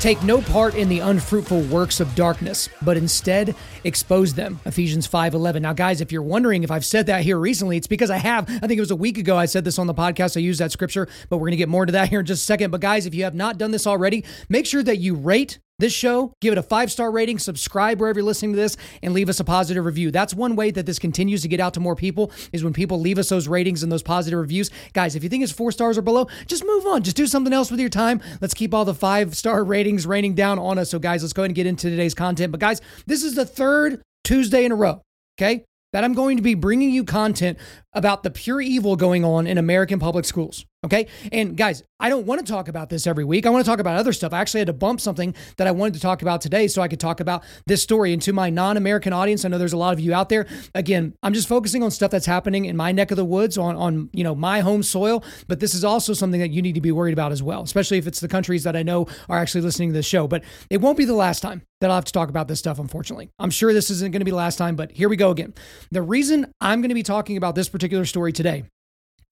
Take no part in the unfruitful works of darkness, but instead expose them. Ephesians 5:11. Now guys, if you're wondering if I've said that here recently, it's because I have. I think it was a week ago I said this on the podcast. I used that scripture, but we're going to get more into that here in just a second. But guys, if you have not done this already, make sure that you rate this show, give it a five star rating, subscribe wherever you're listening to this, and leave us a positive review. That's one way that this continues to get out to more people is when people leave us those ratings and those positive reviews. Guys, if you think it's four stars or below, just move on. Just do something else with your time. Let's keep all the five star ratings raining down on us. So, guys, let's go ahead and get into today's content. But, guys, this is the third Tuesday in a row. Okay that I'm going to be bringing you content about the pure evil going on in American public schools. Okay. And guys, I don't want to talk about this every week. I want to talk about other stuff. I actually had to bump something that I wanted to talk about today so I could talk about this story. And to my non American audience, I know there's a lot of you out there. Again, I'm just focusing on stuff that's happening in my neck of the woods on, on you know, my home soil. But this is also something that you need to be worried about as well, especially if it's the countries that I know are actually listening to this show. But it won't be the last time that I'll have to talk about this stuff, unfortunately. I'm sure this isn't going to be the last time, but here we go again. The reason I'm going to be talking about this particular story today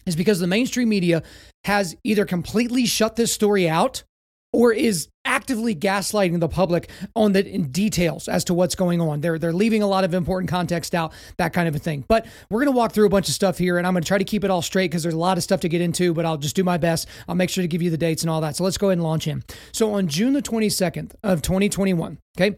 is because the mainstream media has either completely shut this story out or is actively gaslighting the public on the details as to what's going on. They're they're leaving a lot of important context out, that kind of a thing. But we're going to walk through a bunch of stuff here and I'm going to try to keep it all straight because there's a lot of stuff to get into, but I'll just do my best. I'll make sure to give you the dates and all that. So let's go ahead and launch in. So on June the 22nd of 2021, okay?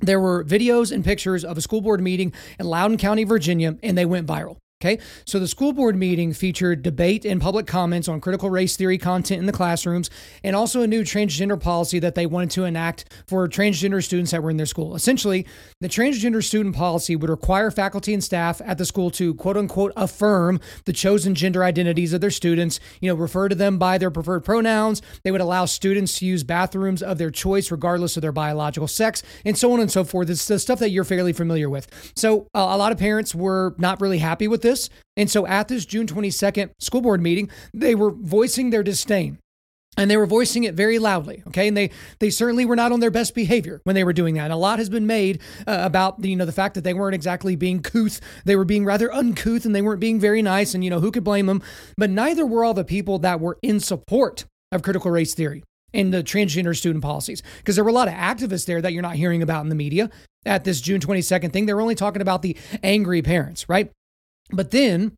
There were videos and pictures of a school board meeting in Loudoun County, Virginia, and they went viral. Okay, so the school board meeting featured debate and public comments on critical race theory content in the classrooms and also a new transgender policy that they wanted to enact for transgender students that were in their school. Essentially, the transgender student policy would require faculty and staff at the school to quote unquote affirm the chosen gender identities of their students, you know, refer to them by their preferred pronouns. They would allow students to use bathrooms of their choice regardless of their biological sex and so on and so forth. It's the stuff that you're fairly familiar with. So, uh, a lot of parents were not really happy with this this. And so at this June 22nd school board meeting, they were voicing their disdain. And they were voicing it very loudly okay? And they they certainly were not on their best behavior when they were doing that. And a lot has been made uh, about the, you know the fact that they weren't exactly being couth. They were being rather uncouth and they weren't being very nice and you know who could blame them? But neither were all the people that were in support of critical race theory and the transgender student policies. Because there were a lot of activists there that you're not hearing about in the media at this June 22nd thing. They're only talking about the angry parents right but then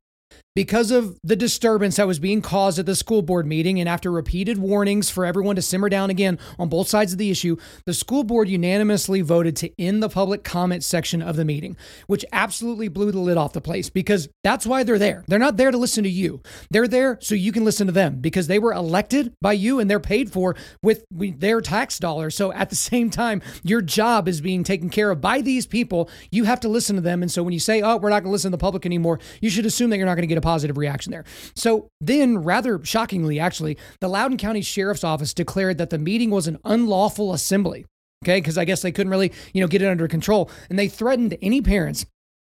because of the disturbance that was being caused at the school board meeting, and after repeated warnings for everyone to simmer down again on both sides of the issue, the school board unanimously voted to end the public comment section of the meeting, which absolutely blew the lid off the place because that's why they're there. They're not there to listen to you, they're there so you can listen to them because they were elected by you and they're paid for with their tax dollars. So at the same time, your job is being taken care of by these people. You have to listen to them. And so when you say, oh, we're not going to listen to the public anymore, you should assume that you're not going to get a positive reaction there. So then, rather shockingly, actually, the Loudoun County Sheriff's Office declared that the meeting was an unlawful assembly. Okay, because I guess they couldn't really, you know, get it under control, and they threatened any parents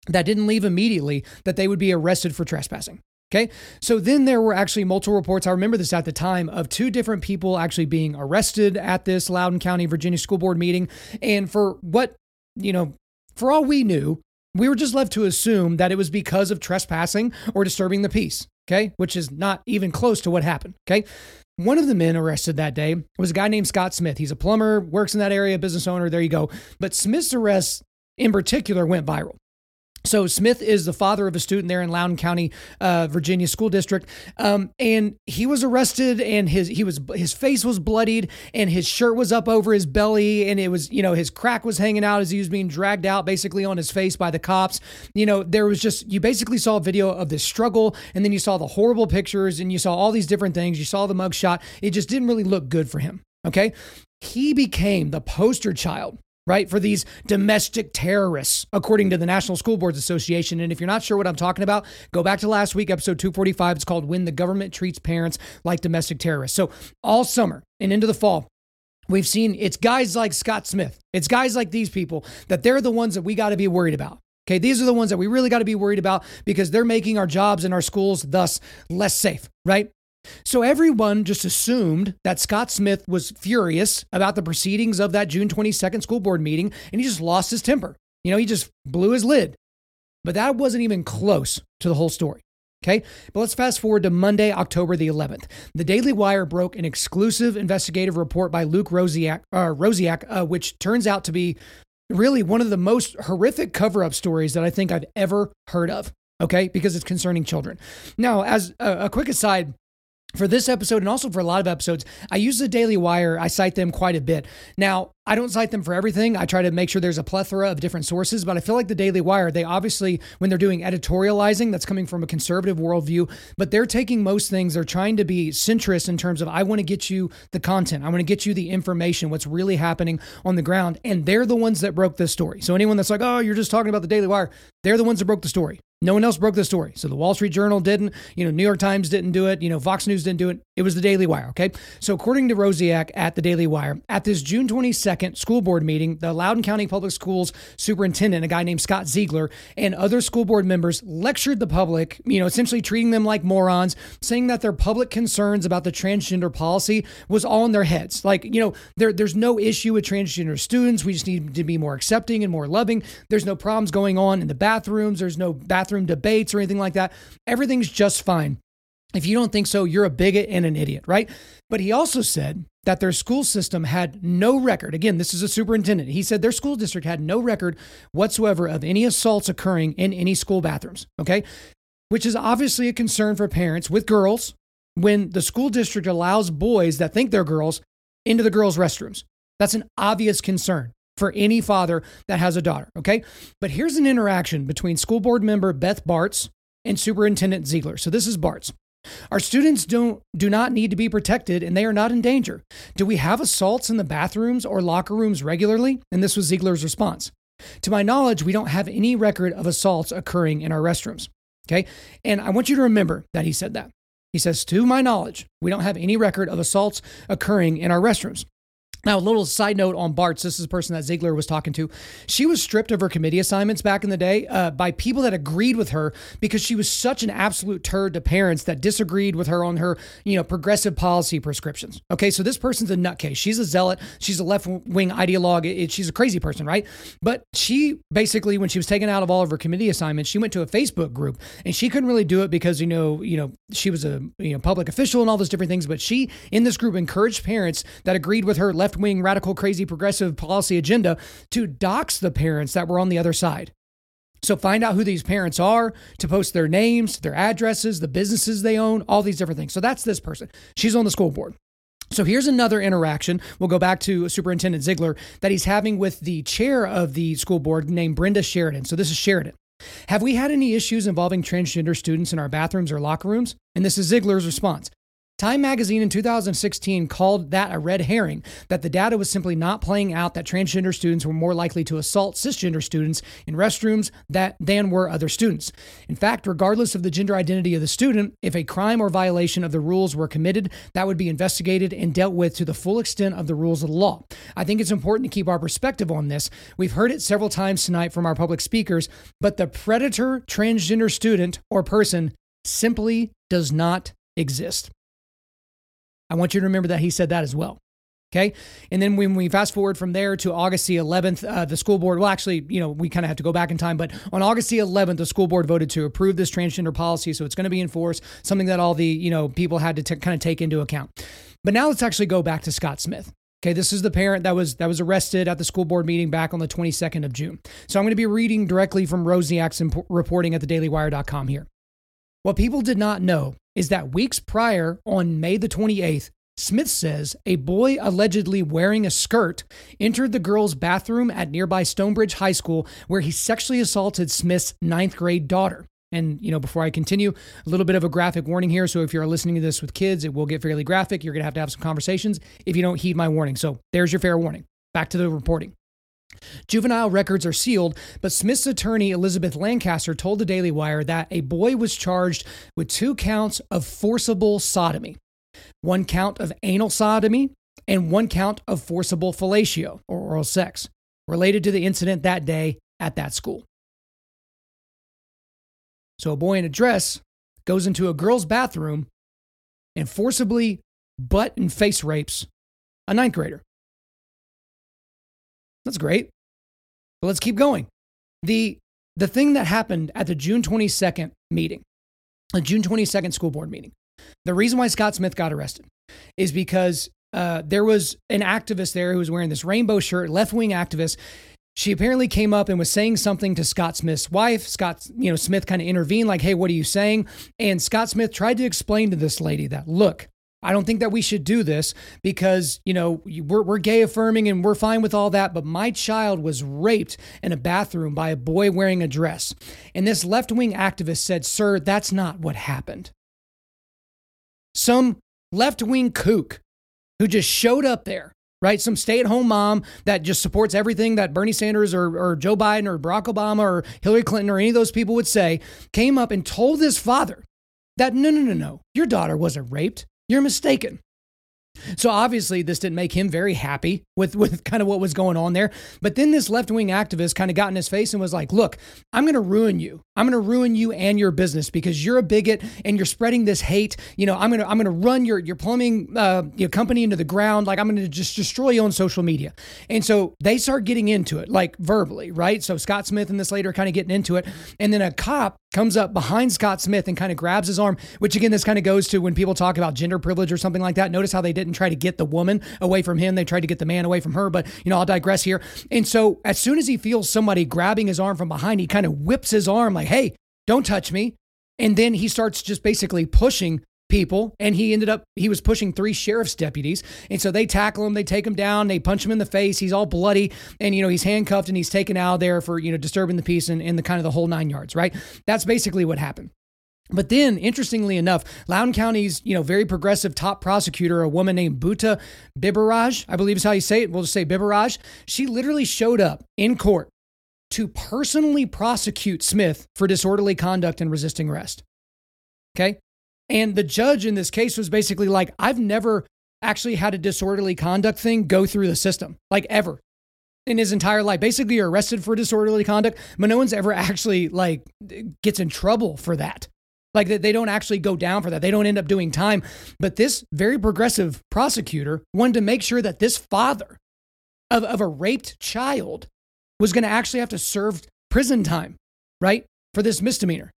that didn't leave immediately that they would be arrested for trespassing. Okay. So then there were actually multiple reports. I remember this at the time of two different people actually being arrested at this Loudoun County, Virginia school board meeting. And for what, you know, for all we knew, we were just left to assume that it was because of trespassing or disturbing the peace, okay? Which is not even close to what happened, okay? One of the men arrested that day was a guy named Scott Smith. He's a plumber, works in that area, business owner. There you go. But Smith's arrest in particular went viral. So Smith is the father of a student there in Loudoun County, uh, Virginia School District, um, and he was arrested, and his he was his face was bloodied, and his shirt was up over his belly, and it was you know his crack was hanging out as he was being dragged out, basically on his face by the cops. You know there was just you basically saw a video of this struggle, and then you saw the horrible pictures, and you saw all these different things. You saw the mugshot. It just didn't really look good for him. Okay, he became the poster child right, for these domestic terrorists, according to the National School Boards Association. And if you're not sure what I'm talking about, go back to last week, episode 245. It's called When the Government Treats Parents Like Domestic Terrorists. So all summer and into the fall, We've seen it's guys like Scott Smith. It's guys like these people that they're the ones that we got to be worried about. Okay, these are the ones that we really got to be worried about because they're making our jobs and our schools thus less safe, right? So everyone just assumed that Scott Smith was furious about the proceedings of that June 22nd school board meeting and he just lost his temper. You know, he just blew his lid. But that wasn't even close to the whole story. Okay, but let's fast forward to Monday, October the 11th. The Daily Wire broke an exclusive investigative report by Luke Rosiak, uh, Rosiak uh, which turns out to be really one of the most horrific cover up stories that I think I've ever heard of. Okay, because it's concerning children. Now, as a, a quick aside, for this episode and also for a lot of episodes, I use the Daily Wire. I cite them quite a bit. Now, I don't cite them for everything. I try to make sure there's a plethora of different sources, but I feel like the Daily Wire, they obviously, when they're doing editorializing, that's coming from a conservative worldview, but they're taking most things, they're trying to be centrist in terms of, I want to get you the content, I want to get you the information, what's really happening on the ground. And they're the ones that broke this story. So anyone that's like, oh, you're just talking about the Daily Wire, they're the ones that broke the story. No one else broke the story. So the Wall Street Journal didn't, you know, New York Times didn't do it, you know, Fox News didn't do it. It was the Daily Wire, okay? So according to Rosiak at the Daily Wire, at this June 22nd school board meeting, the Loudoun County Public Schools superintendent, a guy named Scott Ziegler, and other school board members lectured the public, you know, essentially treating them like morons, saying that their public concerns about the transgender policy was all in their heads. Like, you know, there, there's no issue with transgender students. We just need to be more accepting and more loving. There's no problems going on in the bathrooms. There's no bathroom bathroom debates or anything like that. Everything's just fine. If you don't think so, you're a bigot and an idiot, right? But he also said that their school system had no record. Again, this is a superintendent. He said their school district had no record whatsoever of any assaults occurring in any school bathrooms, okay? Which is obviously a concern for parents with girls when the school district allows boys that think they're girls into the girls' restrooms. That's an obvious concern for any father that has a daughter, okay? But here's an interaction between school board member Beth Barts and Superintendent Ziegler. So this is Barts. Our students don't do not need to be protected and they are not in danger. Do we have assaults in the bathrooms or locker rooms regularly? And this was Ziegler's response. To my knowledge, we don't have any record of assaults occurring in our restrooms. Okay? And I want you to remember that he said that. He says, To my knowledge, we don't have any record of assaults occurring in our restrooms. Now, a little side note on Barts. This is the person that Ziegler was talking to. She was stripped of her committee assignments back in the day uh, by people that agreed with her because she was such an absolute turd to parents that disagreed with her on her, you know, progressive policy prescriptions. Okay, so this person's a nutcase. She's a zealot. She's a left wing ideologue. It, she's a crazy person, right? But she basically, when she was taken out of all of her committee assignments, she went to a Facebook group and she couldn't really do it because you know, you know, she was a you know public official and all those different things. But she in this group encouraged parents that agreed with her left left wing, radical, crazy, progressive policy agenda to dox the parents that were on the other side. So find out who these parents are to post their names, their addresses, the businesses they own, all these different things. So that's this person. She's on the school board. So here's another interaction. We'll go back to Superintendent Ziegler that he's having with the chair of the school board named Brenda Sheridan. So this is Sheridan. Have we had any issues involving transgender students in our bathrooms or locker rooms? And this is Ziegler's response. Time magazine in 2016 called that a red herring, that the data was simply not playing out that transgender students were more likely to assault cisgender students in restrooms that, than were other students. In fact, regardless of the gender identity of the student, if a crime or violation of the rules were committed, that would be investigated and dealt with to the full extent of the rules of the law. I think it's important to keep our perspective on this. We've heard it several times tonight from our public speakers, but the predator transgender student or person simply does not exist. I want you to remember that he said that as well. Okay. And then when we fast forward from there to August the 11th, uh, the school board, well, actually, you know, we kind of have to go back in time, but on August the 11th, the school board voted to approve this transgender policy. So it's going to be enforced, something that all the, you know, people had to t- kind of take into account. But now let's actually go back to Scott Smith. Okay, this is the parent that was that was arrested at the school board meeting back on the 22nd of June. So I'm going to be reading directly from Rosiak's imp- reporting at thedailywire.com here. What people did not know is that weeks prior, on May the 28th, Smith says a boy allegedly wearing a skirt entered the girls' bathroom at nearby Stonebridge High School where he sexually assaulted Smith's ninth grade daughter. And, you know, before I continue, a little bit of a graphic warning here. So if you're listening to this with kids, it will get fairly graphic. You're going to have to have some conversations if you don't heed my warning. So there's your fair warning. Back to the reporting. Juvenile records are sealed, but Smith's attorney, Elizabeth Lancaster, told the Daily Wire that a boy was charged with two counts of forcible sodomy, one count of anal sodomy, and one count of forcible fellatio or oral sex related to the incident that day at that school. So a boy in a dress goes into a girl's bathroom and forcibly butt and face rapes a ninth grader. That's great. But let's keep going. The the thing that happened at the June 22nd meeting, the June 22nd school board meeting, the reason why Scott Smith got arrested is because uh, there was an activist there who was wearing this rainbow shirt, left wing activist. She apparently came up and was saying something to Scott Smith's wife. Scott, you know, Smith kind of intervened, like, hey, what are you saying? And Scott Smith tried to explain to this lady that, look, I don't think that we should do this because, you know, we're, we're gay affirming and we're fine with all that. But my child was raped in a bathroom by a boy wearing a dress. And this left wing activist said, Sir, that's not what happened. Some left wing kook who just showed up there, right? Some stay at home mom that just supports everything that Bernie Sanders or, or Joe Biden or Barack Obama or Hillary Clinton or any of those people would say, came up and told this father that no, no, no, no, your daughter wasn't raped. You're mistaken. So obviously, this didn't make him very happy with, with kind of what was going on there. But then this left wing activist kind of got in his face and was like, Look, I'm going to ruin you. I'm going to ruin you and your business because you're a bigot and you're spreading this hate. You know, I'm going to I'm going to run your your plumbing uh, your company into the ground. Like I'm going to just destroy you on social media. And so they start getting into it, like verbally, right? So Scott Smith and this are kind of getting into it, and then a cop comes up behind Scott Smith and kind of grabs his arm. Which again, this kind of goes to when people talk about gender privilege or something like that. Notice how they didn't try to get the woman away from him; they tried to get the man away from her. But you know, I'll digress here. And so as soon as he feels somebody grabbing his arm from behind, he kind of whips his arm like hey, don't touch me. And then he starts just basically pushing people and he ended up he was pushing three sheriff's deputies and so they tackle him they take him down they punch him in the face he's all bloody and you know he's handcuffed and he's taken out there for you know disturbing the peace and, and the kind of the whole nine yards right that's basically what happened but then, interestingly enough, Loudoun County's, you know, very progressive top prosecutor, a woman named Buta Biberaj, I believe is how you say it. We'll just say Biberaj. She literally showed up in court to personally prosecute Smith for disorderly conduct and resisting arrest. Okay. And the judge in this case was basically like, I've never actually had a disorderly conduct thing go through the system, like ever in his entire life. Basically, you're arrested for disorderly conduct, but no one's ever actually like gets in trouble for that. Like they don't actually go down for that. They don't end up doing time. But this very progressive prosecutor wanted to make sure that this father of, of a raped child was going to actually have to serve prison time, right, for this misdemeanor.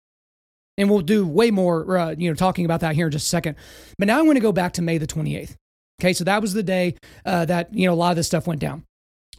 And we'll do way more, uh, you know, talking about that here in just a second. But now I want to go back to May the 28th. Okay, so that was the day uh, that, you know, a lot of this stuff went down.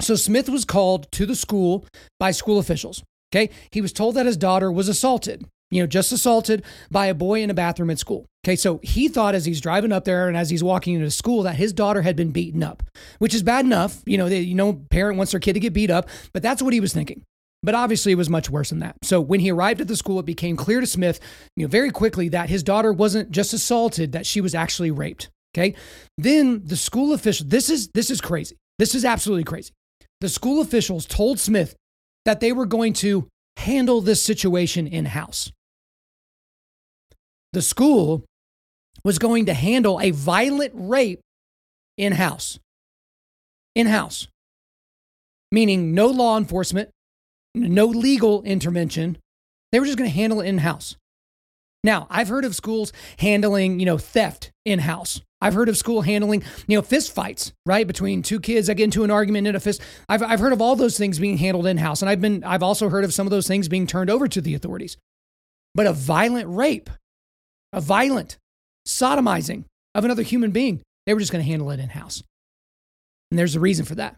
So Smith was called to the school by school officials. Okay, he was told that his daughter was assaulted you know, just assaulted by a boy in a bathroom at school. Okay, so he thought as he's driving up there and as he's walking into school that his daughter had been beaten up, which is bad enough. You know, they, you know, parent wants their kid to get beat up, but that's what he was thinking. But obviously, it was much worse than that. So when he arrived at the school, it became clear to Smith, you know, very quickly that his daughter wasn't just assaulted; that she was actually raped. Okay, then the school official. This is this is crazy. This is absolutely crazy. The school officials told Smith that they were going to handle this situation in house the school was going to handle a violent rape in house. In house. Meaning no law enforcement, no legal intervention. They were just going to handle it in house. Now, I've heard of schools handling, you know, theft in house. I've heard of school handling, you know, fist fights, right? Between two kids that get into an argument in a fist. I've, I've heard of all those things being handled in house. And I've been, I've also heard of some of those things being turned over to the authorities. But a violent rape, a violent sodomizing of another human being. They were just going to handle it in house. And there's a reason for that.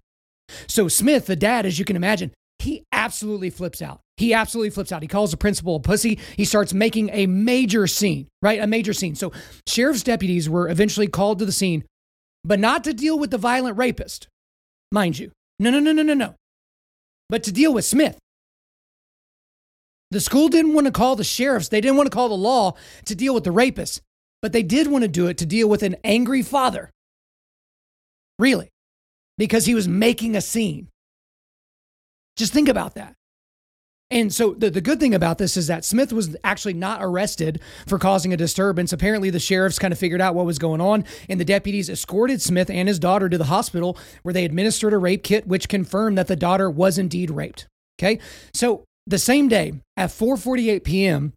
So, Smith, the dad, as you can imagine, he absolutely flips out. He absolutely flips out. He calls the principal a pussy. He starts making a major scene, right? A major scene. So, sheriff's deputies were eventually called to the scene, but not to deal with the violent rapist, mind you. No, no, no, no, no, no. But to deal with Smith. The school didn't want to call the sheriffs, they didn't want to call the law to deal with the rapist, but they did want to do it to deal with an angry father. Really, because he was making a scene. Just think about that. And so the, the good thing about this is that Smith was actually not arrested for causing a disturbance. Apparently, the sheriffs kind of figured out what was going on, and the deputies escorted Smith and his daughter to the hospital where they administered a rape kit, which confirmed that the daughter was indeed raped. Okay. So the same day at 4:48 p.m.,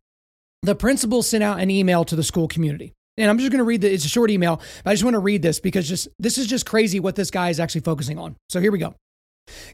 the principal sent out an email to the school community. And I'm just going to read the, it's a short email, but I just want to read this because just, this is just crazy what this guy is actually focusing on. So here we go.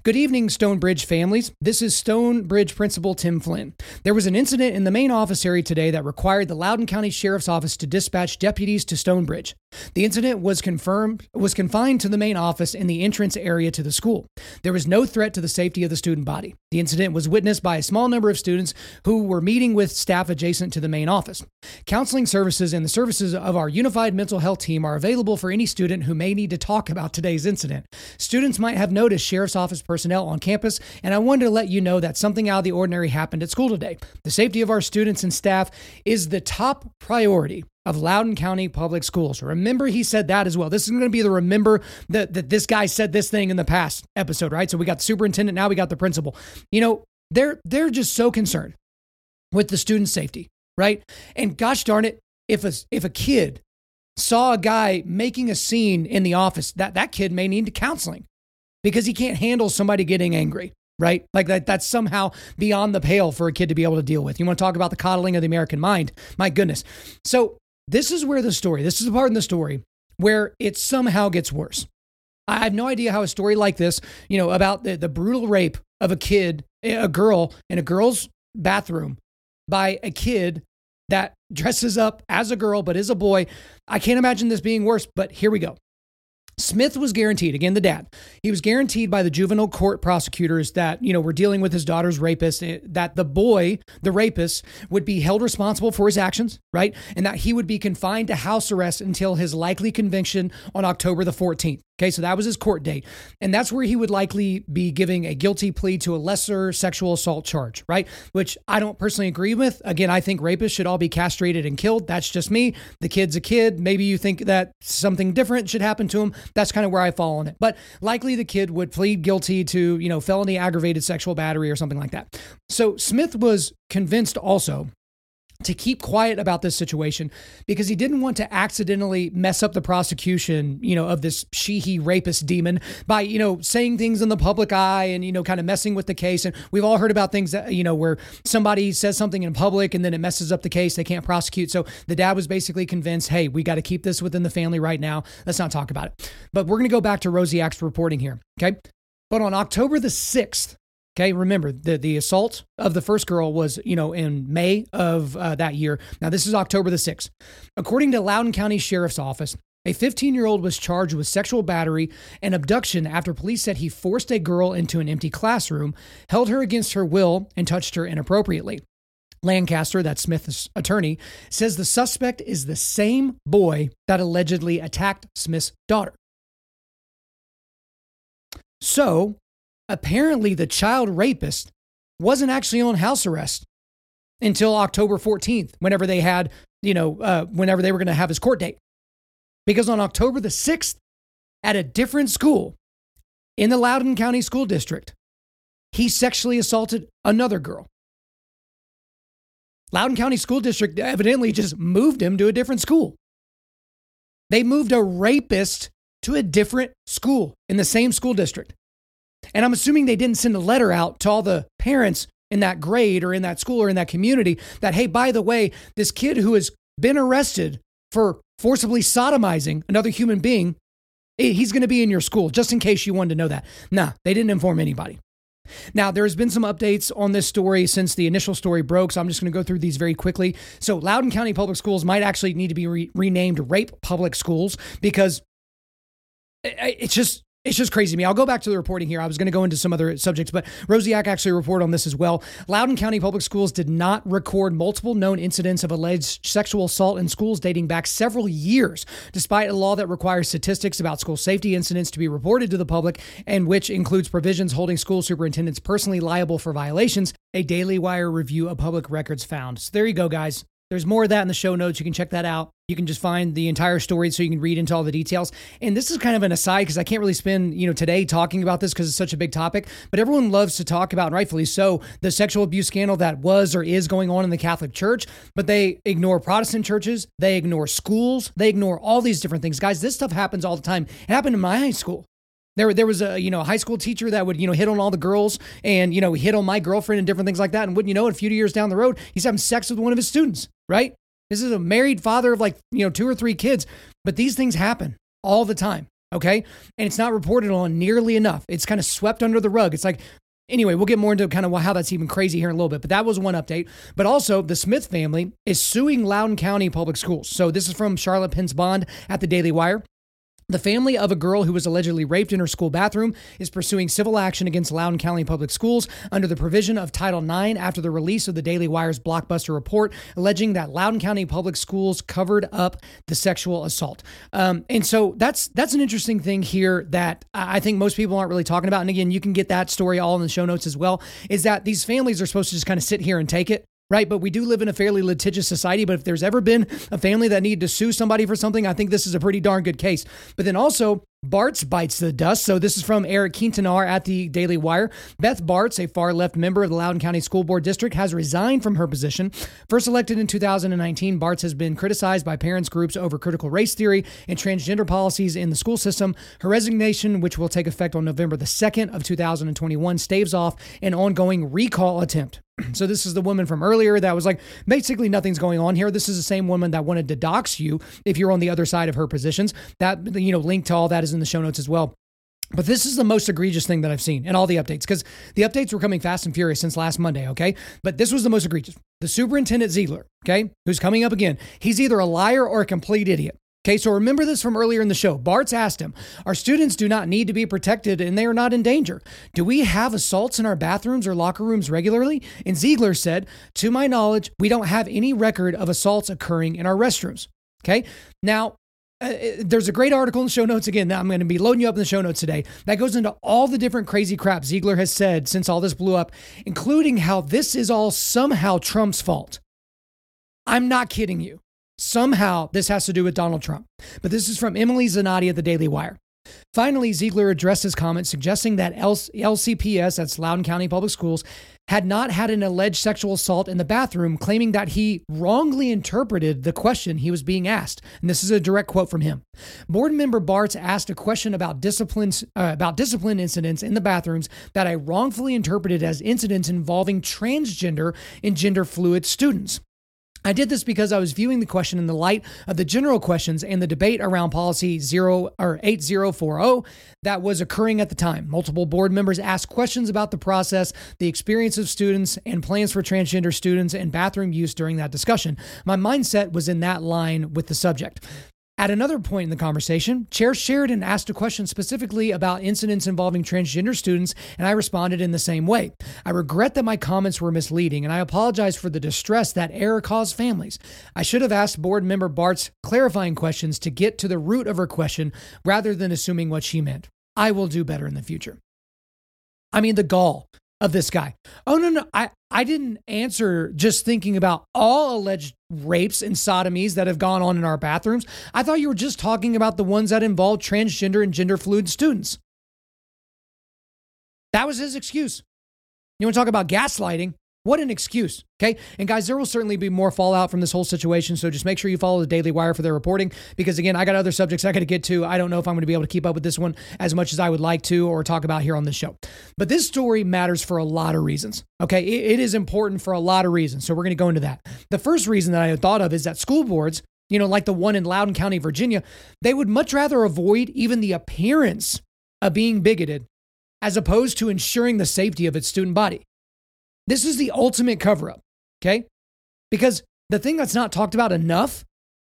Good evening, Stonebridge families. This is Stonebridge Principal Tim Flynn. There was an incident in the main office area today that required the Loudoun County Sheriff's Office to dispatch deputies to Stonebridge. The incident was confirmed was confined to the main office in the entrance area to the school. There was no threat to the safety of the student body. The incident was witnessed by a small number of students who were meeting with staff adjacent to the main office. Counseling services and the services of our unified mental health team are available for any student who may need to talk about today's incident. Students might have noticed Sheriff's Office office personnel on campus, and I wanted to let you know that something out of the ordinary happened at school today. The safety of our students and staff is the top priority of Loudoun County Public Schools. Remember, he said that as well. This is going to be the remember that, that this guy said this thing in the past episode, right? So we got the superintendent, now we got the principal. You know, they're they're just so concerned with the student safety, right? And gosh darn it, if a if a kid saw a guy making a scene in the office, that that kid may need counseling because he can't handle somebody getting angry right? Like that that's somehow beyond the pale for a kid to be able to deal with. You want to talk about the coddling of the American mind? My goodness. So, this is where the story, this is the part in the story where it somehow gets worse. I have no idea how a story like this, you know, about the, the brutal rape of a kid, eh, a girl in a girl's bathroom by a kid that dresses up as a girl but is a boy. I can't imagine this being worse, but here we go. Smith was guaranteed, again, the dad, he was guaranteed by the juvenile court prosecutors that, you know, we're dealing with his daughter's rapist, eh, that the boy, the rapist, would be held responsible for his actions, right? And that he would be confined to house arrest until his likely conviction on October the 14th. Okay, so that was his court date. And that's where he would likely be giving a guilty plea to a lesser sexual assault charge, right? Which I don't personally agree with. Again, I think rapists should all be castrated and killed. That's just me. The kid's a kid. Maybe you think that something different should happen to him. That's kind of where I fall on it. But likely the kid would plead guilty to, you know, felony aggravated sexual battery or something like that. So Smith was convinced also to keep quiet about this situation because he didn't want to accidentally mess up the prosecution, you know, of this she-he rapist demon by, you know, saying things in the public eye and, you know, kind of messing with the case. And we've all heard about things that, you know, where somebody says something in public and then it messes up the case. They can't prosecute. So the dad was basically convinced, hey, we got to keep this within the family right now. Let's not talk about it. But we're going to go back to Rosie Rosiak's reporting here. Okay. But on October the 6th, Okay, remember the the assault of the first girl was you know in May of uh, that year. Now this is October the sixth. According to Loudoun County Sheriff's Office, a 15 year old was charged with sexual battery and abduction after police said he forced a girl into an empty classroom, held her against her will, and touched her inappropriately. Lancaster, that's Smith's attorney, says the suspect is the same boy that allegedly attacked Smith's daughter. So, apparently the child rapist wasn't actually on house arrest until October 14th, whenever they had, you know, uh, whenever they were going to have his court date. Because on October the 6th, at a different school in the Loudoun County School District, he sexually assaulted another girl. Loudoun County School District evidently just moved him to a different school. They moved a rapist to a different school in the same school district. And I'm assuming they didn't send a letter out to all the parents in that grade or in that school or in that community that, hey, by the way, this kid who has been arrested for forcibly sodomizing another human being, eh, he's going to be in your school, just in case you wanted to know that. Nah, they didn't inform anybody. Now, there's been some updates on this story since the initial story broke, so I'm just going to go through these very quickly. So, Loudoun County Public Schools might actually need to be re- renamed Rape Public Schools because eh, eh, it's just it's just crazy to me. I'll go back to the reporting here. I was going to go into some other subjects, but Rosiak actually reported on this as well. Loudoun County Public Schools did not record multiple known incidents of alleged sexual assault in schools dating back several years, despite a law that requires statistics about school safety incidents to be reported to the public and which includes provisions holding school superintendents personally liable for violations. A Daily Wire review of public records found. So there you go, guys. There's more of that in the show notes. You can check that out. You can just find the entire story so you can read into all the details. And this is kind of an aside because I can't really spend, you know, today talking about this because it's such a big topic, but everyone loves to talk about, rightfully so, the sexual abuse scandal that was or is going on in the Catholic Church, but they ignore Protestant churches, they ignore schools, they ignore all these different things. Guys, this stuff happens all the time. It happened in my high school. There, there was a you know high school teacher that would you know hit on all the girls and you know hit on my girlfriend and different things like that. And wouldn't you know, a few years down the road, he's having sex with one of his students. right? This is a married father of like, you know, two or three kids, but these things happen all the time. Okay. And it's not reported on nearly enough. It's kind of swept under the rug. It's like, anyway, we'll get more into kind of how that's even crazy here in a little bit. But that was one update. But also, the Smith family is suing Loudoun County Public Schools. So this is from Charlotte Pence Bond at the Daily Wire. The family of a girl who was allegedly raped in her school bathroom is pursuing civil action against Loudoun County Public Schools under the provision of Title IX after the release of the Daily Wire's blockbuster report alleging that Loudoun County Public Schools covered up the sexual assault. Um, and so that's that's an interesting thing here that I think most people aren't really talking about. And again, you can get that story all in the show notes as well. Is that these families are supposed to just kind of sit here and take it right? But we do live in a fairly litigious society. But if there's ever been a family that needed to sue somebody for something, I think this is a pretty darn good case. But then also, Barts bites the dust. So this is from Eric Quintanar at the Daily Wire. Beth Barts, a far left member of the Loudoun County School Board District, has resigned from her position. First elected in 2019, Barts has been criticized by parents groups over critical race theory and transgender policies in the school system. Her resignation, which will take effect on November the 2nd of 2021, staves off an ongoing recall attempt. So this is the woman from earlier that was like, basically nothing's going on here. This is the same woman that wanted to dox you if you're on the other side of her positions. That you know, link to all that is in the show notes as well. But this is the most egregious thing that I've seen in all the updates because the updates were coming fast and furious since last Monday, okay? But this was the most egregious. The superintendent Ziegler, okay, who's coming up again, he's either a liar or a complete idiot. Okay, so remember this from earlier in the show. Barts asked him, Our students do not need to be protected and they are not in danger. Do we have assaults in our bathrooms or locker rooms regularly? And Ziegler said, To my knowledge, we don't have any record of assaults occurring in our restrooms. Okay, now uh, uh there's a great article in the show notes again. That I'm going to be loading you up in the show notes today that goes into all the different crazy crap Ziegler has said since all this blew up, including how this is all somehow Trump's fault. I'm not kidding you. Somehow, this has to do with Donald Trump. But this is from Emily Zanotti at the Daily Wire. Finally, Ziegler addressed his comment suggesting that LCPS, that's Loudoun County Public Schools, had not had an alleged sexual assault in the bathroom, claiming that he wrongly interpreted the question he was being asked. And this is a direct quote from him. Board member Barts asked a question about discipline, uh, about discipline incidents in the bathrooms that I wrongfully interpreted as incidents involving transgender and gender fluid students. I did this because I was viewing the question in the light of the general questions and the debate around policy 0 or 8040 that was occurring at the time. Multiple board members asked questions about the process, the experience of students, and plans for transgender students and bathroom use during that discussion. My mindset was in that line with the subject. At another point in the conversation, Chair Sheridan asked a question specifically about incidents involving transgender students, and I responded in the same way. I regret that my comments were misleading, and I apologize for the distress that error caused families. I should have asked board member Barts clarifying questions to get to the root of her question rather than assuming what she meant. I will do better in the future. I mean, the gall of this guy. Oh no, no, I I didn't answer just thinking about all alleged rapes and sodomies that have gone on in our bathrooms. I thought you were just talking about the ones that involve transgender and gender fluid students. That was his excuse. You want to talk about gaslighting? What an excuse. Okay. And guys, there will certainly be more fallout from this whole situation. So just make sure you follow the Daily Wire for their reporting because, again, I got other subjects I got to get to. I don't know if I'm going to be able to keep up with this one as much as I would like to or talk about here on this show. But this story matters for a lot of reasons. Okay. it, it is important for a lot of reasons. So we're going to go into that. The first reason that I had thought of is that school boards, you know, like the one in Loudoun County, Virginia, they would much rather avoid even the appearance of being bigoted as opposed to ensuring the safety of its student body. This is the ultimate cover up, okay? Because the thing that's not talked about enough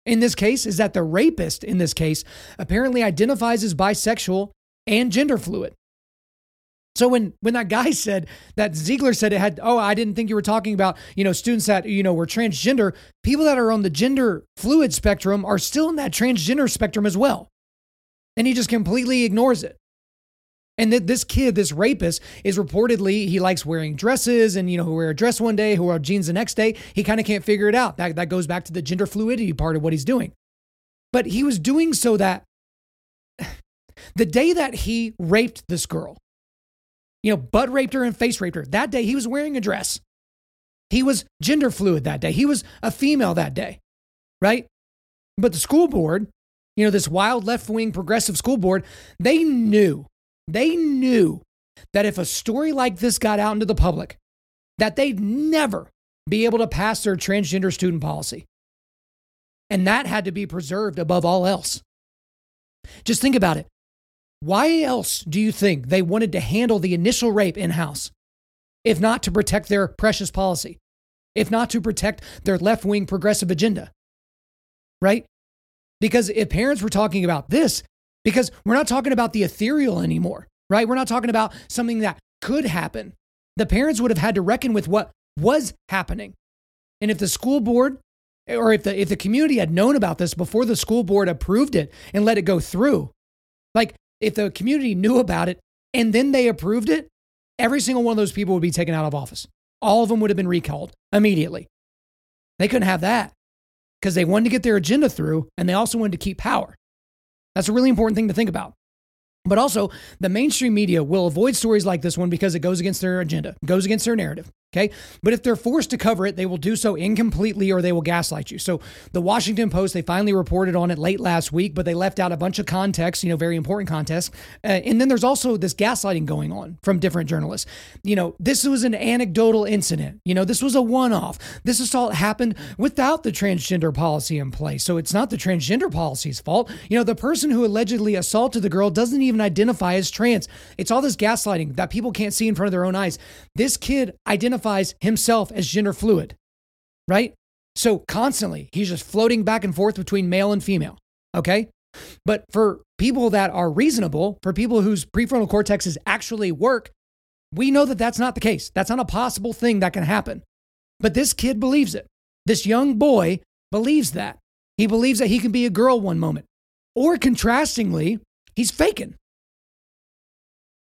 in this case is that the rapist in this case apparently identifies as bisexual and gender fluid. So when when that guy said that Ziegler said it had oh I didn't think you were talking about you know students that you know were transgender people that are on the gender fluid spectrum are still in that transgender spectrum as well. And he just completely ignores it. And that this kid, this rapist, is reportedly he likes wearing dresses, and you know, who wear a dress one day, who wear jeans the next day. He kind of can't figure it out. That that goes back to the gender fluidity part of what he's doing. But he was doing so that the day that he raped this girl, you know, butt raped her and face raped her, that day he was wearing a dress. He was gender fluid that day. He was a female that day, right? But the school board, you know, this wild left wing progressive school board, they knew they knew that if a story like this got out into the public, that they'd never, be able to pass their transgender student policy. And that had to be preserved above all else. Just think about it. Why else do you think they wanted to handle the initial rape in house, if not to protect their precious policy, if not to protect their left wing progressive agenda? Right? Because if parents were talking about this, because we're not talking about the ethereal anymore, right? We're not talking about something that could happen. The parents would have had to reckon with what was happening. And if the school board or if the if the community had known about this before the school board approved it and let it go through, like if the community knew about it and then they approved it, every single one of those people would be taken out of office. All of them would have been recalled immediately. They couldn't have that because they wanted to get their agenda through and they also wanted to keep power. That's a really important thing to think about. But also, the mainstream media will avoid stories like this one because it goes against their agenda, goes against their narrative. Okay. But if they're forced to cover it, they will do so incompletely or they will gaslight you. So the Washington Post, they finally reported on it late last week, but they left out a bunch of context, you know, very important context. Uh, and then there's also this gaslighting going on from different journalists. You know, this was an anecdotal incident. You know, this was a one off. This assault happened without the transgender policy in place. So it's not the transgender policy's fault. You know, the person who allegedly assaulted the girl doesn't even identify as trans. It's all this gaslighting that people can't see in front of their own eyes. This kid identified identifies himself as gender fluid, right? So constantly, he's just floating back and forth between male and female, okay? But for people that are reasonable, for people whose prefrontal cortexes actually work, we know that that's not the case. That's not a possible thing that can happen. But this kid believes it. This young boy believes that. He believes that he can be a girl one moment. Or contrastingly, he's faking.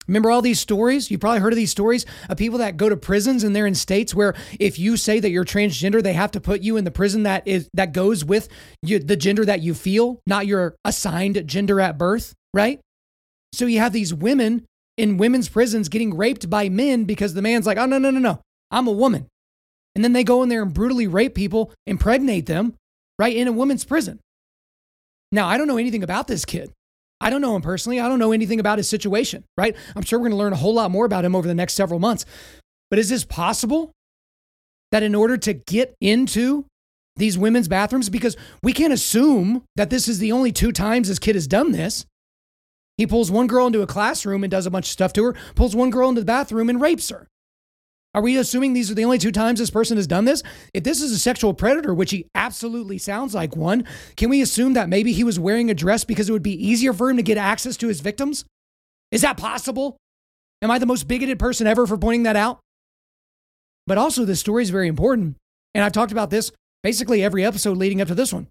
Remember all these stories? You've probably heard of these stories of people that go to prisons and they're in states where if you say that you're transgender, they have to put you in the prison that is that goes with you, the gender that you feel, not your assigned gender at birth, right? So you have these women in women's prisons getting raped by men because the man's like, "Oh no, no, no, no. I'm a woman." And then they go in there and brutally rape people, impregnate them, right in a women's prison. Now, I don't know anything about this kid. I don't know him personally. I don't know anything about his situation, right? I'm sure we're going to learn a whole lot more about him over the next several months. But is this possible that in order to get into these women's bathrooms, because we can't assume that this is the only two times this kid has done this. He pulls one girl into a classroom and does a bunch of stuff to her, pulls one girl into the bathroom and rapes her. Are we assuming these are the only two times this person has done this? If this is a sexual predator, which he absolutely sounds like one, can we assume that maybe he was wearing a dress because it would be easier for him to get access to his victims? Is that possible? Am I the most bigoted person ever for pointing that out? But also, this story is very important. And I've talked about this basically every episode leading up to this one.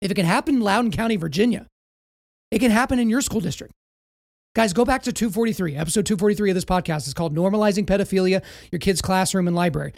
If it can happen in Loudoun County, Virginia, it can happen in your school district. Guys, go back to 243, episode 243 of this podcast. It's called Normalizing Pedophilia, Your Kid's Classroom and Library.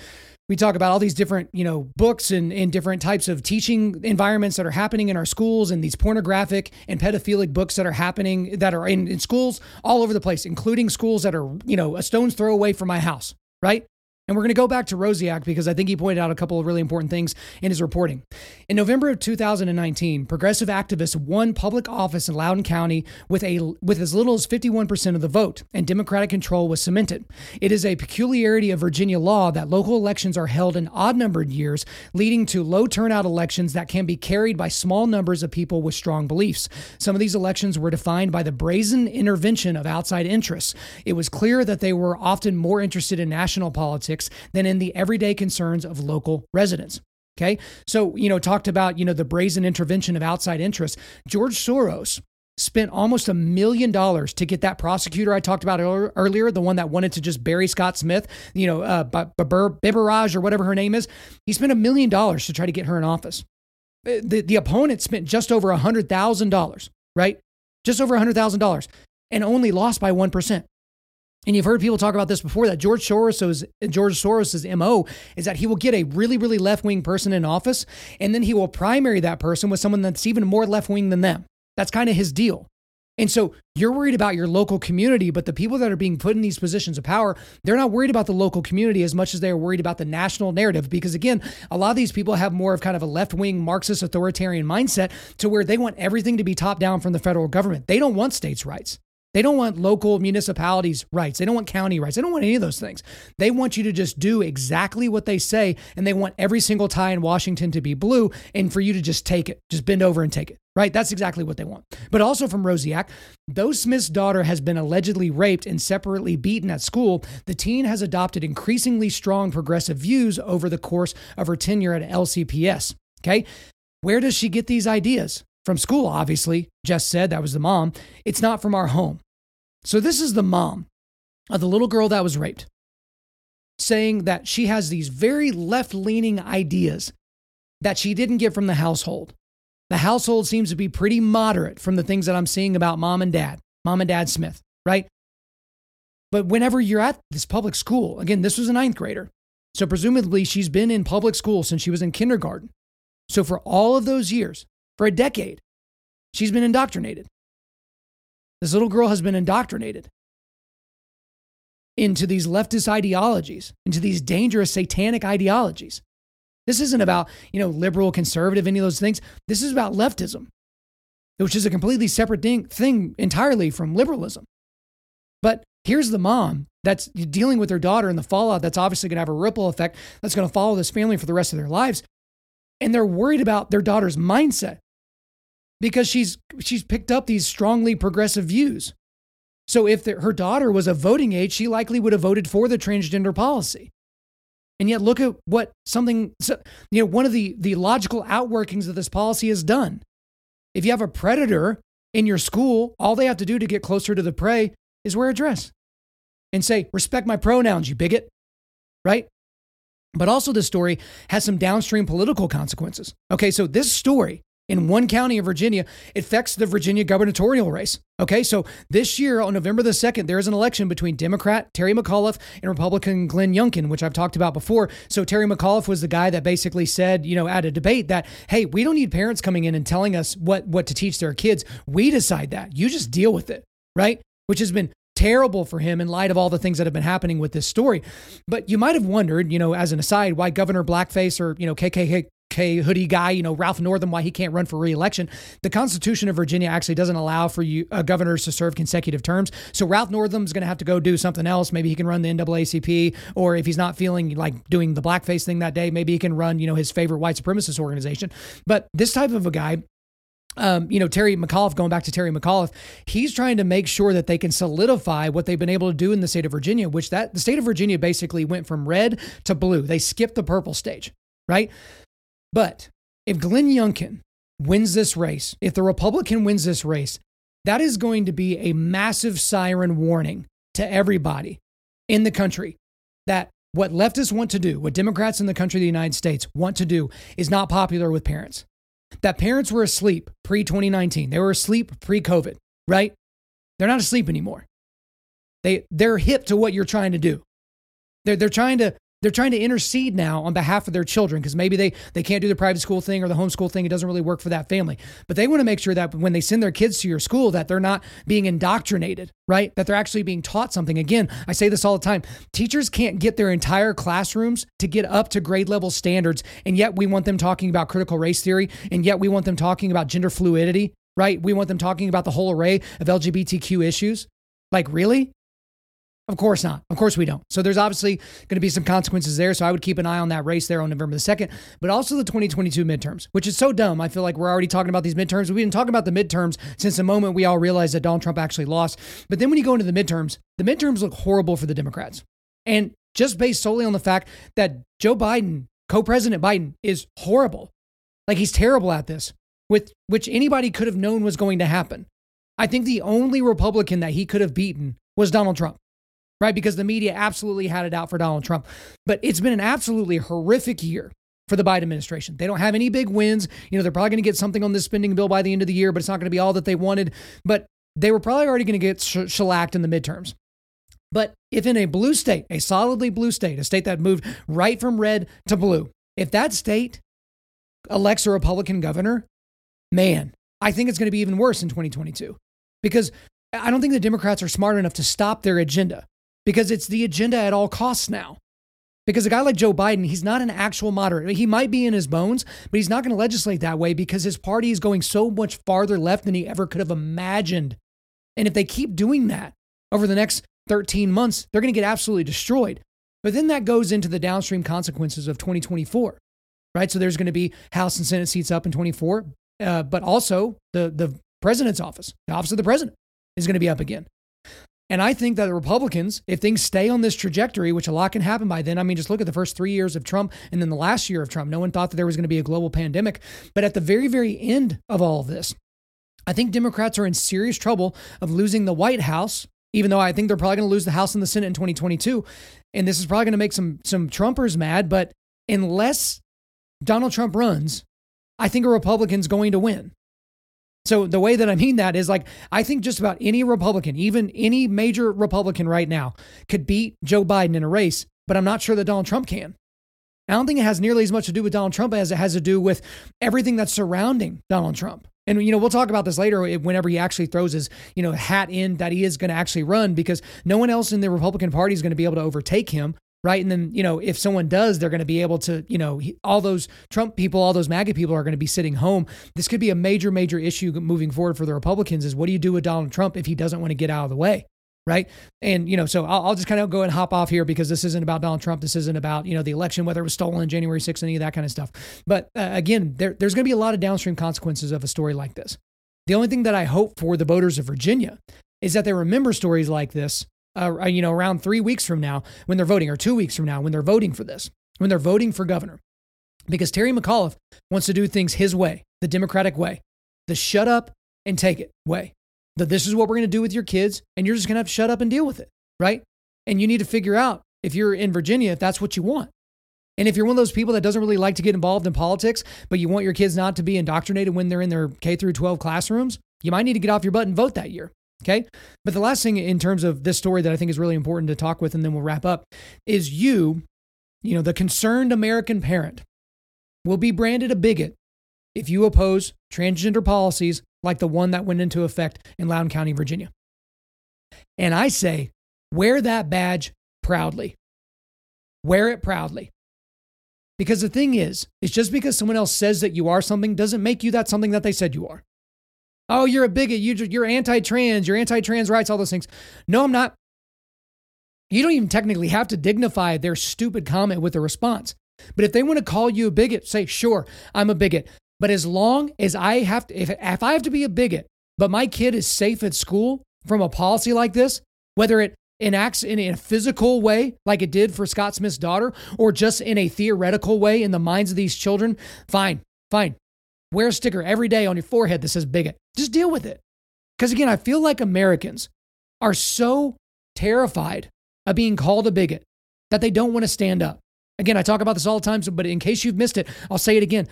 We talk about all these different, you know, books and, and different types of teaching environments that are happening in our schools and these pornographic and pedophilic books that are happening that are in, in schools all over the place, including schools that are, you know, a stone's throw away from my house, right? And we're going to go back to Rosiak because I think he pointed out a couple of really important things in his reporting. In November of 2019, progressive activists won public office in Loudoun County with a with as little as 51% of the vote, and Democratic control was cemented. It is a peculiarity of Virginia law that local elections are held in odd-numbered years, leading to low turnout elections that can be carried by small numbers of people with strong beliefs. Some of these elections were defined by the brazen intervention of outside interests. It was clear that they were often more interested in national politics politics than in the everyday concerns of local residents. Okay. So, you know, talked about, you know, the brazen intervention of outside interests. George Soros spent almost a million dollars to get that prosecutor I talked about earlier, the one that wanted to just bury Scott Smith, you know, uh, or whatever her name is. He spent a million dollars to try to get her in office. Uh, the, the opponent spent just over a $100,000, right? Just over a $100,000 and only lost by 1%. And you've heard people talk about this before that George Soros's George Soros's MO is that he will get a really, really left-wing person in office, and then he will primary that person with someone that's even more left-wing than them. That's kind of his deal. And so you're worried about your local community, but the people that are being put in these positions of power, they're not worried about the local community as much as they're worried about the national narrative. Because again, a lot of these people have more of kind of a left wing Marxist authoritarian mindset to where they want everything to be top down from the federal government. They don't want states' rights. They don't want local municipalities' rights. They don't want county rights. They don't want any of those things. They want you to just do exactly what they say, and they want every single tie in Washington to be blue and for you to just take it, just bend over and take it, right? That's exactly what they want. But also from Rosiak, though Smith's daughter has been allegedly raped and separately beaten at school, the teen has adopted increasingly strong progressive views over the course of her tenure at LCPS. Okay. Where does she get these ideas? From school, obviously. Jess said that was the mom. It's not from our home. So, this is the mom of the little girl that was raped saying that she has these very left leaning ideas that she didn't get from the household. The household seems to be pretty moderate from the things that I'm seeing about mom and dad, mom and dad Smith, right? But whenever you're at this public school, again, this was a ninth grader. So presumably she's been in public school since she was in kindergarten. So for all of those years, for a decade, she's been indoctrinated. This little girl has been indoctrinated into these leftist ideologies, into these dangerous satanic ideologies. This isn't about, you know, liberal, conservative, any of those things. This is about leftism, which is a completely separate thing, thing entirely from liberalism. But here's the mom that's dealing with her daughter and the fallout that's obviously going to have a ripple effect that's going to follow this family for the rest of their lives. And they're worried about their daughter's mindset because she's she's picked up these strongly progressive views. So if the, her daughter was of voting age, she likely would have voted for the transgender policy. And yet look at what something you know one of the the logical outworkings of this policy has done. If you have a predator in your school, all they have to do to get closer to the prey is wear a dress and say, "Respect my pronouns, you bigot." Right? But also this story has some downstream political consequences. Okay, so this story in one county of Virginia it affects the Virginia gubernatorial race. Okay, so this year on November the 2nd, there is an election between Democrat Terry McAuliffe and Republican Glenn Youngkin, which I've talked about before. So Terry McAuliffe was the guy that basically said, you know, at a debate that, hey, we don't need parents coming in and telling us what, what to teach their kids. We decide that. You just deal with it, right? Which has been terrible for him in light of all the things that have been happening with this story. But you might have wondered, you know, as an aside, why Governor Blackface or, you know, KKK hoodie guy, you know, Ralph Northam, why he can't run for reelection. The Constitution of Virginia actually doesn't allow for you uh, governors to serve consecutive terms. So Ralph Northam's going to have to go do something else. Maybe he can run the NAACP, or if he's not feeling like doing the blackface thing that day, maybe he can run, you know, his favorite white supremacist organization. But this type of a guy, um, you know, Terry McAuliffe, going back to Terry McAuliffe, he's trying to make sure that they can solidify what they've been able to do in the state of Virginia, which that the state of Virginia basically went from red to blue. They skipped the purple stage, right? But if Glenn Youngkin wins this race, if the Republican wins this race, that is going to be a massive siren warning to everybody in the country that what leftists want to do, what Democrats in the country of the United States want to do, is not popular with parents. That parents were asleep pre 2019. They were asleep pre COVID, right? They're not asleep anymore. They, they're hip to what you're trying to do. They're, they're trying to they're trying to intercede now on behalf of their children because maybe they, they can't do the private school thing or the homeschool thing. It doesn't really work for that family. But they want to make sure that when they send their kids to your school, that they're not being indoctrinated, right? That they're actually being taught something. Again, I say this all the time. Teachers can't get their entire classrooms to get up to grade level standards. And yet we want them talking about critical race theory. And yet we want them talking about gender fluidity, right? We want them talking about the whole array of LGBTQ issues. Like, really? Of course not. Of course we don't. So there's obviously going to be some consequences there. So I would keep an eye on that race there on November the 2nd, but also the 2022 midterms, which is so dumb. I feel like we're already talking about these midterms. We've been talking about the midterms since the moment we all realized that Donald Trump actually lost. But then when you go into the midterms, the midterms look horrible for the Democrats. And just based solely on the fact that Joe Biden, co president Biden, is horrible. Like he's terrible at this, with which anybody could have known was going to happen. I think the only Republican that he could have beaten was Donald Trump right? Because the media absolutely had it out for Donald Trump. But it's been an absolutely horrific year for the Biden administration. They don't have any big wins. You know, they're probably going to get something on this spending bill by the end of the year, but it's not going to be all that they wanted. But they were probably already going to get sh- shellacked in the midterms. But if in a blue state, a solidly blue state, a state that moved right from red to blue, if that state elects a Republican governor, man, I think it's going to be even worse in 2022 because I don't think the Democrats are smart enough to stop their agenda because it's the agenda at all costs now. Because a guy like Joe Biden, he's not an actual moderate. He might be in his bones, but he's not going to legislate that way because his party is going so much farther left than he ever could have imagined. And if they keep doing that over the next 13 months, they're going to get absolutely destroyed. But then that goes into the downstream consequences of 2024, right? So there's going to be House and Senate seats up in 24, uh, but also the, the president's office, the office of the president is going to be up again. And I think that the Republicans, if things stay on this trajectory, which a lot can happen by then, I mean, just look at the first three years of Trump and then the last year of Trump. No one thought that there was going to be a global pandemic. But at the very, very end of all of this, I think Democrats are in serious trouble of losing the White House, even though I think they're probably going to lose the House and the Senate in 2022. And this is probably going to make some, some Trumpers mad. But unless Donald Trump runs, I think a Republican's going to win. So the way that I mean that is like I think just about any Republican, even any major Republican right now, could beat Joe Biden in a race, but I'm not sure that Donald Trump can. I don't think it has nearly as much to do with Donald Trump as it has to do with everything that's surrounding Donald Trump. And you know, we'll talk about this later whenever he actually throws his, you know, hat in that he is going to actually run because no one else in the Republican Party is going to be able to overtake him right? And then, you know, if someone does, they're going to be able to, you know, all those Trump people, all those MAGA people are going to be sitting home. This could be a major, major issue moving forward for the Republicans is what do you do with Donald Trump if he doesn't want to get out of the way? Right. And, you know, so I'll, I'll just kind of go and hop off here because this isn't about Donald Trump. This isn't about, you know, the election, whether it was stolen January 6th, any of that kind of stuff. But uh, again, there, there's going to be a lot of downstream consequences of a story like this. The only thing that I hope for the voters of Virginia is that they remember stories like this uh, uh, you know, around three weeks from now when they're voting, or two weeks from now when they're voting for this, when they're voting for governor. Because Terry McAuliffe wants to do things his way, the Democratic way, the shut up and take it way. That this is what we're going to do with your kids, and you're just going to have to shut up and deal with it, right? And you need to figure out if you're in Virginia, if that's what you want. And if you're one of those people that doesn't really like to get involved in politics, but you want your kids not to be indoctrinated when they're in their K through 12 classrooms, you might need to get off your butt and vote that year. Okay. But the last thing in terms of this story that I think is really important to talk with, and then we'll wrap up, is you, you know, the concerned American parent, will be branded a bigot if you oppose transgender policies like the one that went into effect in Loudoun County, Virginia. And I say, wear that badge proudly. Wear it proudly. Because the thing is, it's just because someone else says that you are something doesn't make you that something that they said you are. Oh, you're a bigot. You, you're anti trans. You're anti trans rights, all those things. No, I'm not. You don't even technically have to dignify their stupid comment with a response. But if they want to call you a bigot, say, sure, I'm a bigot. But as long as I have to, if, if I have to be a bigot, but my kid is safe at school from a policy like this, whether it enacts in a physical way, like it did for Scott Smith's daughter, or just in a theoretical way in the minds of these children, fine, fine. Wear a sticker every day on your forehead that says bigot. Just deal with it. Because again, I feel like Americans are so terrified of being called a bigot that they don't want to stand up. Again, I talk about this all the time, but in case you've missed it, I'll say it again.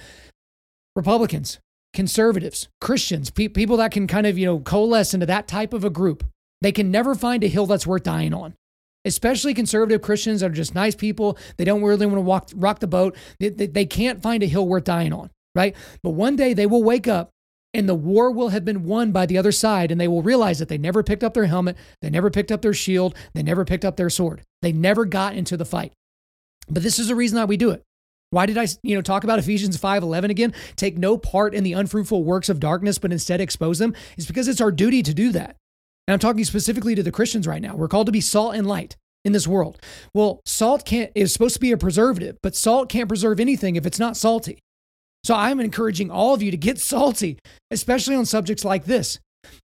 Republicans, conservatives, Christians, pe- people that can kind of, you know, coalesce into that type of a group, they can never find a hill that's worth dying on. Especially conservative Christians that are just nice people. They don't really want to walk, rock the boat. They, they, they can't find a hill worth dying on right? But one day they will wake up and the war will have been won by the other side and they will realize that they never picked up their helmet, they never picked up their shield, they never picked up their sword. They never got into the fight. But this is the reason that we do it. Why did I, you know, talk about Ephesians 5:11 again? Take no part in the unfruitful works of darkness, but instead expose them. It's because it's our duty to do that. And I'm talking specifically to the Christians right now. We're called to be salt and light in this world. Well, salt can't is supposed to be a preservative, but salt can't preserve anything if it's not salty. So I'm encouraging all of you to get salty, especially on subjects like this.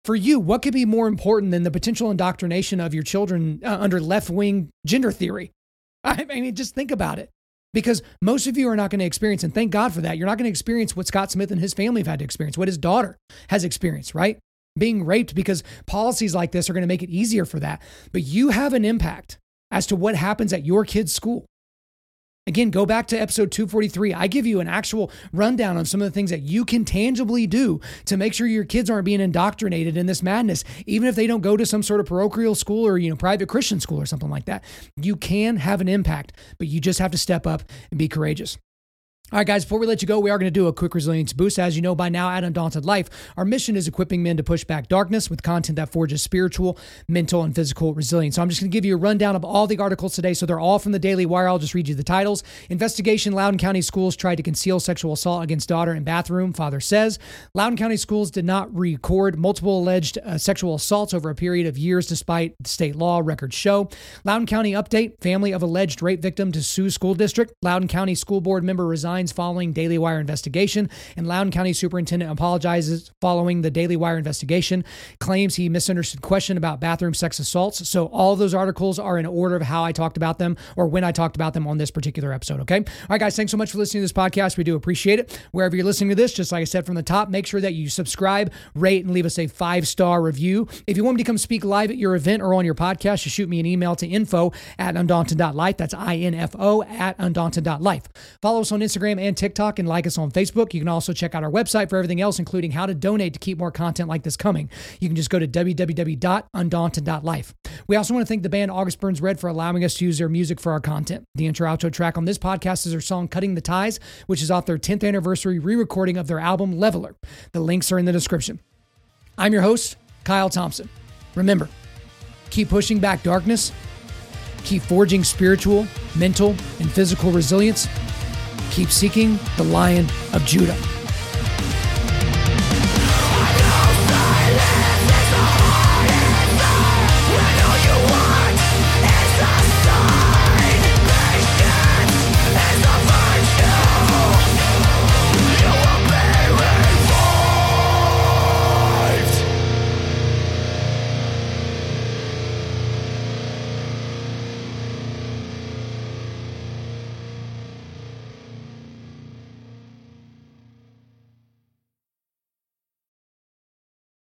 For you, what could be more important than the potential indoctrination of your children uh, under left wing gender theory? I mean, just think about it. Because most of you are not going to experience, and thank God for that, you're not going to experience what Scott Smith and his family have had to experience, what his daughter has experienced, right? Being raped because policies like this are going to make it easier for that. But you have an impact as to what happens at your kid's school. Again, go back to episode 243. I give you an actual rundown on some of the things that you can tangibly do to make sure your kids aren't being indoctrinated in this madness, even if they don't go to some sort of parochial school or, you know, private Christian school or something like that. You can have an impact, but you just have to step up and be courageous. All right, guys, before we let you go, we are going to do a quick resilience boost. As you know by now, at Undaunted Life, our mission is equipping men to push back darkness with content that forges spiritual, mental, and physical resilience. So I'm just going to give you a rundown of all the articles today. So they're all from the Daily Wire. I'll just read you the titles. Investigation Loudoun County Schools tried to conceal sexual assault against daughter in bathroom, father says. Loudoun County Schools did not record multiple alleged uh, sexual assaults over a period of years despite state law records show. Loudoun County update family of alleged rape victim to sue school district. Loudoun County school board member resigns following Daily Wire investigation, and Loudoun County Superintendent apologizes following the Daily Wire investigation, claims he misunderstood question about bathroom sex assaults. So all those articles are in order of how I talked about them or when I talked about them on this particular episode. Okay. All right, guys, thanks so much for listening to this podcast. We do appreciate it. Wherever you're listening to this, just like I said from the top, make sure that you subscribe, rate, and leave us a five star review. If you want me to come speak live at your event or on your podcast, just shoot me an email to info at undaunted.life. That's I N F O at undaunted.life. Follow us on Instagram Instagram and TikTok and like us on Facebook. You can also check out our website for everything else, including how to donate to keep more content like this coming. You can just go to www.undaunted.life. We also want to thank the band August Burns Red for allowing us to use their music for our content. The intro outro track on this podcast is their song Cutting the Ties, which is off their 10th anniversary re recording of their album Leveler. The links are in the description. I'm your host, Kyle Thompson. Remember, keep pushing back darkness, keep forging spiritual, mental, and physical resilience Keep seeking the Lion of Judah.